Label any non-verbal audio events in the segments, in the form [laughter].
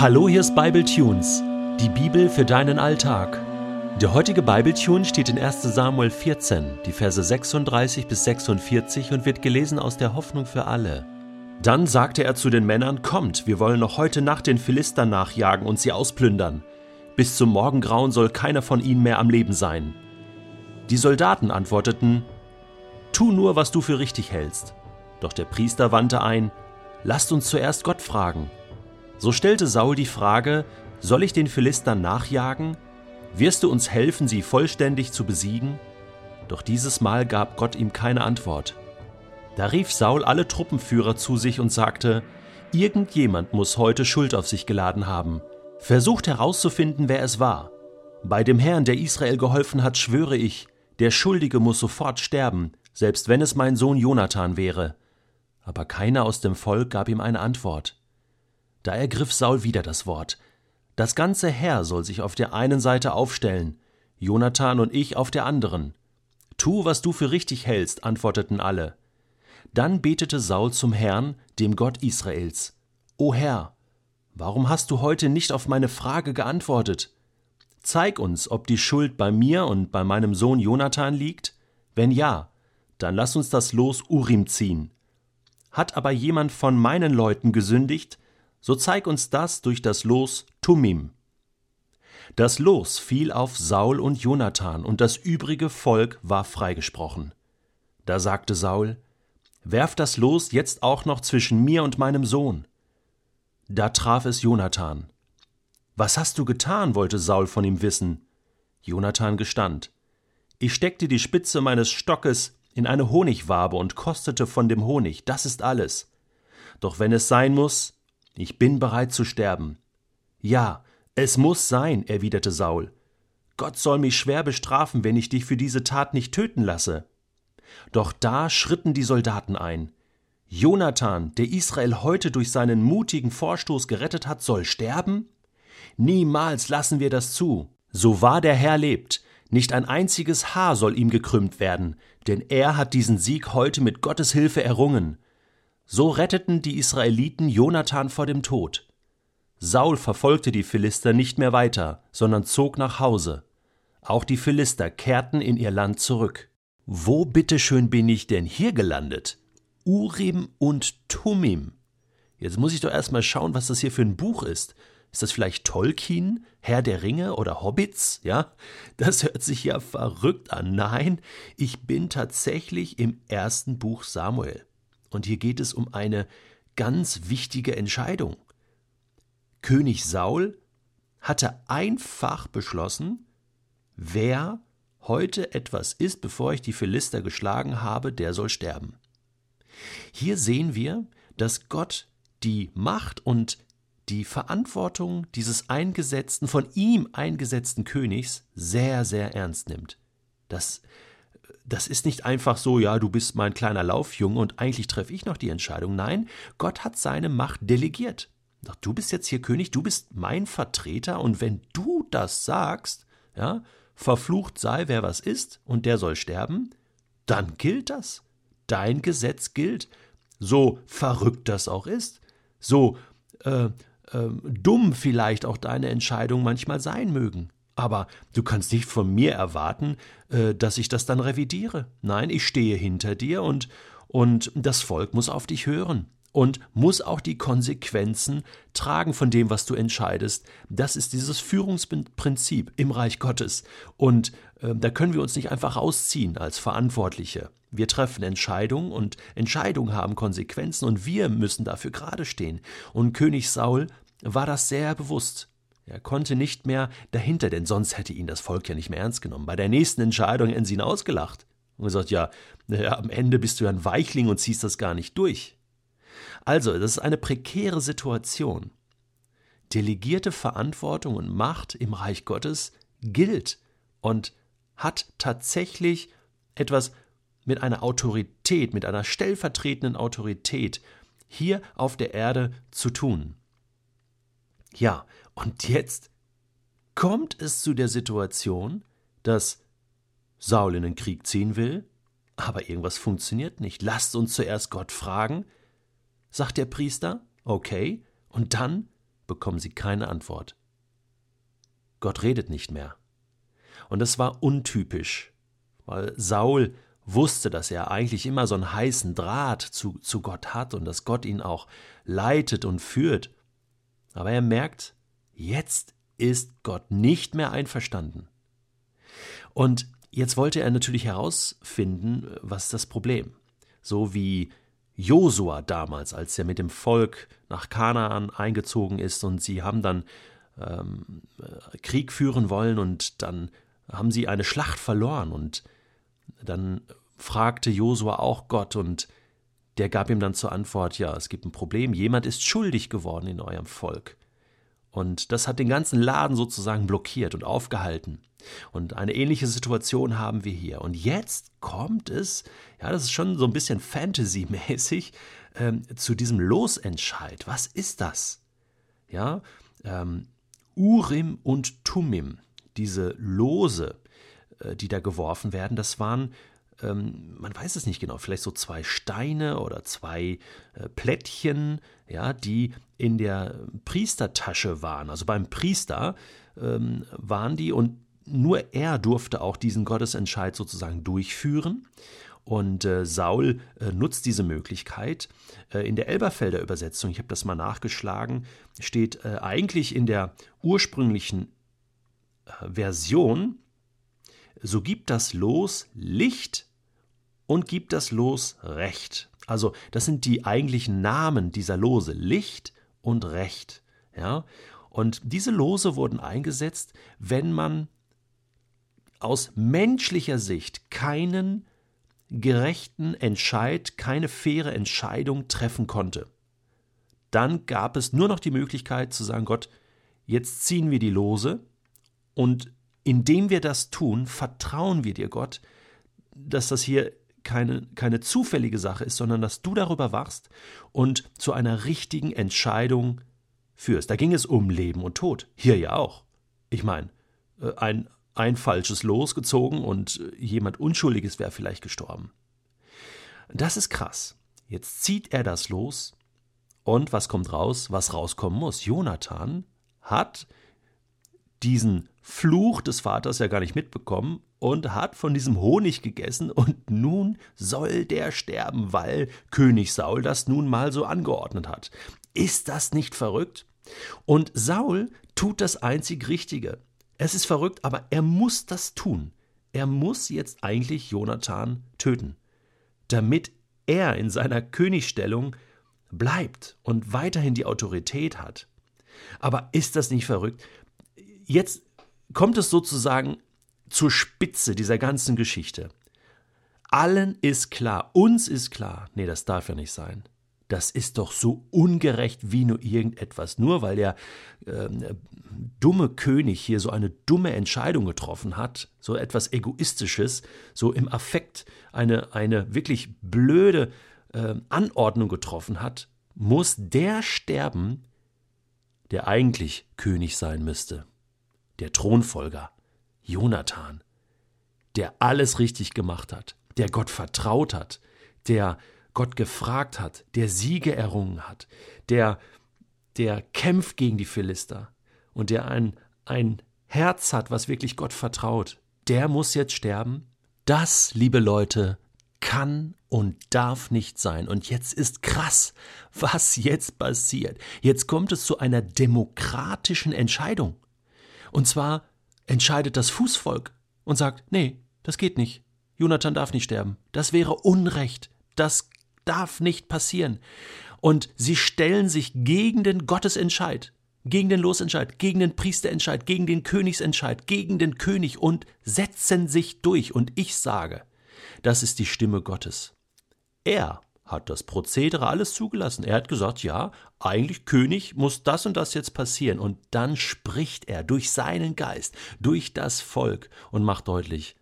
Hallo, hier ist Bible Tunes, die Bibel für deinen Alltag. Der heutige Bible Tune steht in 1. Samuel 14, die Verse 36 bis 46 und wird gelesen aus der Hoffnung für alle. Dann sagte er zu den Männern: Kommt, wir wollen noch heute Nacht den Philistern nachjagen und sie ausplündern. Bis zum Morgengrauen soll keiner von ihnen mehr am Leben sein. Die Soldaten antworteten: Tu nur, was du für richtig hältst. Doch der Priester wandte ein: Lasst uns zuerst Gott fragen. So stellte Saul die Frage, soll ich den Philistern nachjagen? Wirst du uns helfen, sie vollständig zu besiegen? Doch dieses Mal gab Gott ihm keine Antwort. Da rief Saul alle Truppenführer zu sich und sagte, Irgendjemand muss heute Schuld auf sich geladen haben. Versucht herauszufinden, wer es war. Bei dem Herrn, der Israel geholfen hat, schwöre ich, der Schuldige muss sofort sterben, selbst wenn es mein Sohn Jonathan wäre. Aber keiner aus dem Volk gab ihm eine Antwort. Da ergriff Saul wieder das Wort. Das ganze Heer soll sich auf der einen Seite aufstellen, Jonathan und ich auf der anderen. Tu, was du für richtig hältst, antworteten alle. Dann betete Saul zum Herrn, dem Gott Israels. O Herr, warum hast du heute nicht auf meine Frage geantwortet? Zeig uns, ob die Schuld bei mir und bei meinem Sohn Jonathan liegt. Wenn ja, dann lass uns das Los Urim ziehen. Hat aber jemand von meinen Leuten gesündigt, so zeig uns das durch das Los Tumim. Das Los fiel auf Saul und Jonathan, und das übrige Volk war freigesprochen. Da sagte Saul, Werf das Los jetzt auch noch zwischen mir und meinem Sohn. Da traf es Jonathan. Was hast du getan? wollte Saul von ihm wissen. Jonathan gestand. Ich steckte die Spitze meines Stockes in eine Honigwabe und kostete von dem Honig, das ist alles. Doch wenn es sein muss, ich bin bereit zu sterben. Ja, es muss sein, erwiderte Saul. Gott soll mich schwer bestrafen, wenn ich dich für diese Tat nicht töten lasse. Doch da schritten die Soldaten ein. Jonathan, der Israel heute durch seinen mutigen Vorstoß gerettet hat, soll sterben? Niemals lassen wir das zu. So wahr der Herr lebt, nicht ein einziges Haar soll ihm gekrümmt werden, denn er hat diesen Sieg heute mit Gottes Hilfe errungen. So retteten die Israeliten Jonathan vor dem Tod. Saul verfolgte die Philister nicht mehr weiter, sondern zog nach Hause. Auch die Philister kehrten in ihr Land zurück. Wo bitteschön bin ich denn hier gelandet? Urim und Tumim. Jetzt muss ich doch erstmal schauen, was das hier für ein Buch ist. Ist das vielleicht Tolkien, Herr der Ringe oder Hobbits? Ja, das hört sich ja verrückt an. Nein, ich bin tatsächlich im ersten Buch Samuel. Und hier geht es um eine ganz wichtige Entscheidung. König Saul hatte einfach beschlossen, wer heute etwas ist, bevor ich die Philister geschlagen habe, der soll sterben. Hier sehen wir, dass Gott die Macht und die Verantwortung dieses eingesetzten, von ihm eingesetzten Königs sehr, sehr ernst nimmt. Das das ist nicht einfach so, ja, du bist mein kleiner Laufjunge und eigentlich treffe ich noch die Entscheidung. Nein, Gott hat seine Macht delegiert. Du bist jetzt hier König, du bist mein Vertreter und wenn du das sagst, ja, verflucht sei, wer was ist und der soll sterben, dann gilt das. Dein Gesetz gilt. So verrückt das auch ist, so äh, äh, dumm vielleicht auch deine Entscheidungen manchmal sein mögen. Aber du kannst nicht von mir erwarten, äh, dass ich das dann revidiere. Nein, ich stehe hinter dir und, und das Volk muss auf dich hören und muss auch die Konsequenzen tragen von dem, was du entscheidest. Das ist dieses Führungsprinzip im Reich Gottes. Und äh, da können wir uns nicht einfach rausziehen als Verantwortliche. Wir treffen Entscheidungen und Entscheidungen haben Konsequenzen und wir müssen dafür gerade stehen. Und König Saul war das sehr bewusst. Er konnte nicht mehr dahinter, denn sonst hätte ihn das Volk ja nicht mehr ernst genommen. Bei der nächsten Entscheidung hätten sie ihn ausgelacht und gesagt, ja, ja, am Ende bist du ja ein Weichling und ziehst das gar nicht durch. Also, das ist eine prekäre Situation. Delegierte Verantwortung und Macht im Reich Gottes gilt und hat tatsächlich etwas mit einer Autorität, mit einer stellvertretenden Autorität hier auf der Erde zu tun. Ja, und jetzt kommt es zu der Situation, dass Saul in den Krieg ziehen will, aber irgendwas funktioniert nicht. Lasst uns zuerst Gott fragen, sagt der Priester, okay, und dann bekommen sie keine Antwort. Gott redet nicht mehr. Und das war untypisch, weil Saul wusste, dass er eigentlich immer so einen heißen Draht zu, zu Gott hat und dass Gott ihn auch leitet und führt. Aber er merkt, jetzt ist Gott nicht mehr einverstanden. Und jetzt wollte er natürlich herausfinden, was das Problem. So wie Josua damals, als er mit dem Volk nach Kanaan eingezogen ist und sie haben dann ähm, äh, Krieg führen wollen und dann haben sie eine Schlacht verloren und dann fragte Josua auch Gott und der gab ihm dann zur Antwort, ja, es gibt ein Problem, jemand ist schuldig geworden in eurem Volk. Und das hat den ganzen Laden sozusagen blockiert und aufgehalten. Und eine ähnliche Situation haben wir hier. Und jetzt kommt es, ja, das ist schon so ein bisschen Fantasy-mäßig, ähm, zu diesem Losentscheid. Was ist das? Ja, ähm, Urim und Tumim, diese Lose, äh, die da geworfen werden, das waren ähm, man weiß es nicht genau, vielleicht so zwei Steine oder zwei äh, Plättchen, ja, die in der Priestertasche waren. Also beim Priester ähm, waren die und nur er durfte auch diesen Gottesentscheid sozusagen durchführen. Und äh, Saul äh, nutzt diese Möglichkeit. Äh, in der Elberfelder Übersetzung, ich habe das mal nachgeschlagen, steht äh, eigentlich in der ursprünglichen äh, Version, so gibt das Los Licht und gibt das Los Recht. Also das sind die eigentlichen Namen dieser Lose, Licht und Recht. Ja? Und diese Lose wurden eingesetzt, wenn man aus menschlicher Sicht keinen gerechten Entscheid, keine faire Entscheidung treffen konnte. Dann gab es nur noch die Möglichkeit zu sagen, Gott, jetzt ziehen wir die Lose und indem wir das tun, vertrauen wir dir, Gott, dass das hier keine, keine zufällige Sache ist, sondern dass du darüber wachst und zu einer richtigen Entscheidung führst. Da ging es um Leben und Tod. Hier ja auch. Ich meine, äh, ein, ein falsches Los gezogen und äh, jemand Unschuldiges wäre vielleicht gestorben. Das ist krass. Jetzt zieht er das los und was kommt raus? Was rauskommen muss. Jonathan hat diesen Fluch des Vaters ja gar nicht mitbekommen und hat von diesem Honig gegessen und nun soll der sterben, weil König Saul das nun mal so angeordnet hat. Ist das nicht verrückt? Und Saul tut das einzig Richtige. Es ist verrückt, aber er muss das tun. Er muss jetzt eigentlich Jonathan töten, damit er in seiner Königsstellung bleibt und weiterhin die Autorität hat. Aber ist das nicht verrückt? Jetzt kommt es sozusagen zur Spitze dieser ganzen Geschichte. Allen ist klar, uns ist klar, nee, das darf ja nicht sein. Das ist doch so ungerecht wie nur irgendetwas. Nur weil der äh, dumme König hier so eine dumme Entscheidung getroffen hat, so etwas Egoistisches, so im Affekt eine, eine wirklich blöde äh, Anordnung getroffen hat, muss der sterben, der eigentlich König sein müsste der Thronfolger, Jonathan, der alles richtig gemacht hat, der Gott vertraut hat, der Gott gefragt hat, der Siege errungen hat, der, der kämpft gegen die Philister und der ein, ein Herz hat, was wirklich Gott vertraut, der muss jetzt sterben? Das, liebe Leute, kann und darf nicht sein. Und jetzt ist krass, [laughs] was jetzt passiert. Jetzt kommt es zu einer demokratischen Entscheidung. Und zwar entscheidet das Fußvolk und sagt, nee, das geht nicht. Jonathan darf nicht sterben. Das wäre Unrecht. Das darf nicht passieren. Und sie stellen sich gegen den Gottesentscheid, gegen den Losentscheid, gegen den Priesterentscheid, gegen den Königsentscheid, gegen den König und setzen sich durch. Und ich sage, das ist die Stimme Gottes. Er hat das Prozedere alles zugelassen. Er hat gesagt, ja, eigentlich König muss das und das jetzt passieren. Und dann spricht er durch seinen Geist, durch das Volk und macht deutlich,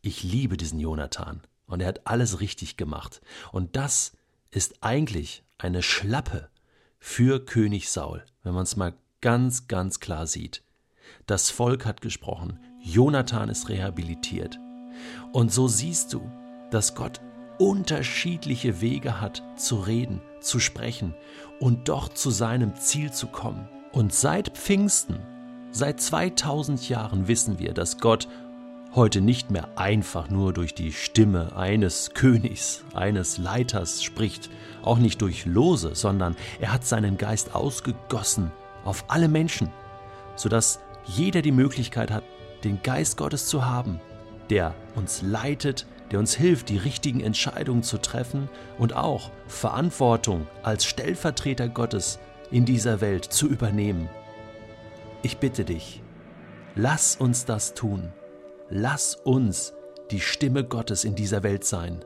ich liebe diesen Jonathan. Und er hat alles richtig gemacht. Und das ist eigentlich eine Schlappe für König Saul, wenn man es mal ganz, ganz klar sieht. Das Volk hat gesprochen, Jonathan ist rehabilitiert. Und so siehst du, dass Gott unterschiedliche Wege hat zu reden, zu sprechen und doch zu seinem Ziel zu kommen. Und seit Pfingsten, seit 2000 Jahren wissen wir, dass Gott heute nicht mehr einfach nur durch die Stimme eines Königs, eines Leiters spricht, auch nicht durch Lose, sondern er hat seinen Geist ausgegossen auf alle Menschen, sodass jeder die Möglichkeit hat, den Geist Gottes zu haben, der uns leitet, der uns hilft, die richtigen Entscheidungen zu treffen und auch Verantwortung als Stellvertreter Gottes in dieser Welt zu übernehmen. Ich bitte dich, lass uns das tun. Lass uns die Stimme Gottes in dieser Welt sein.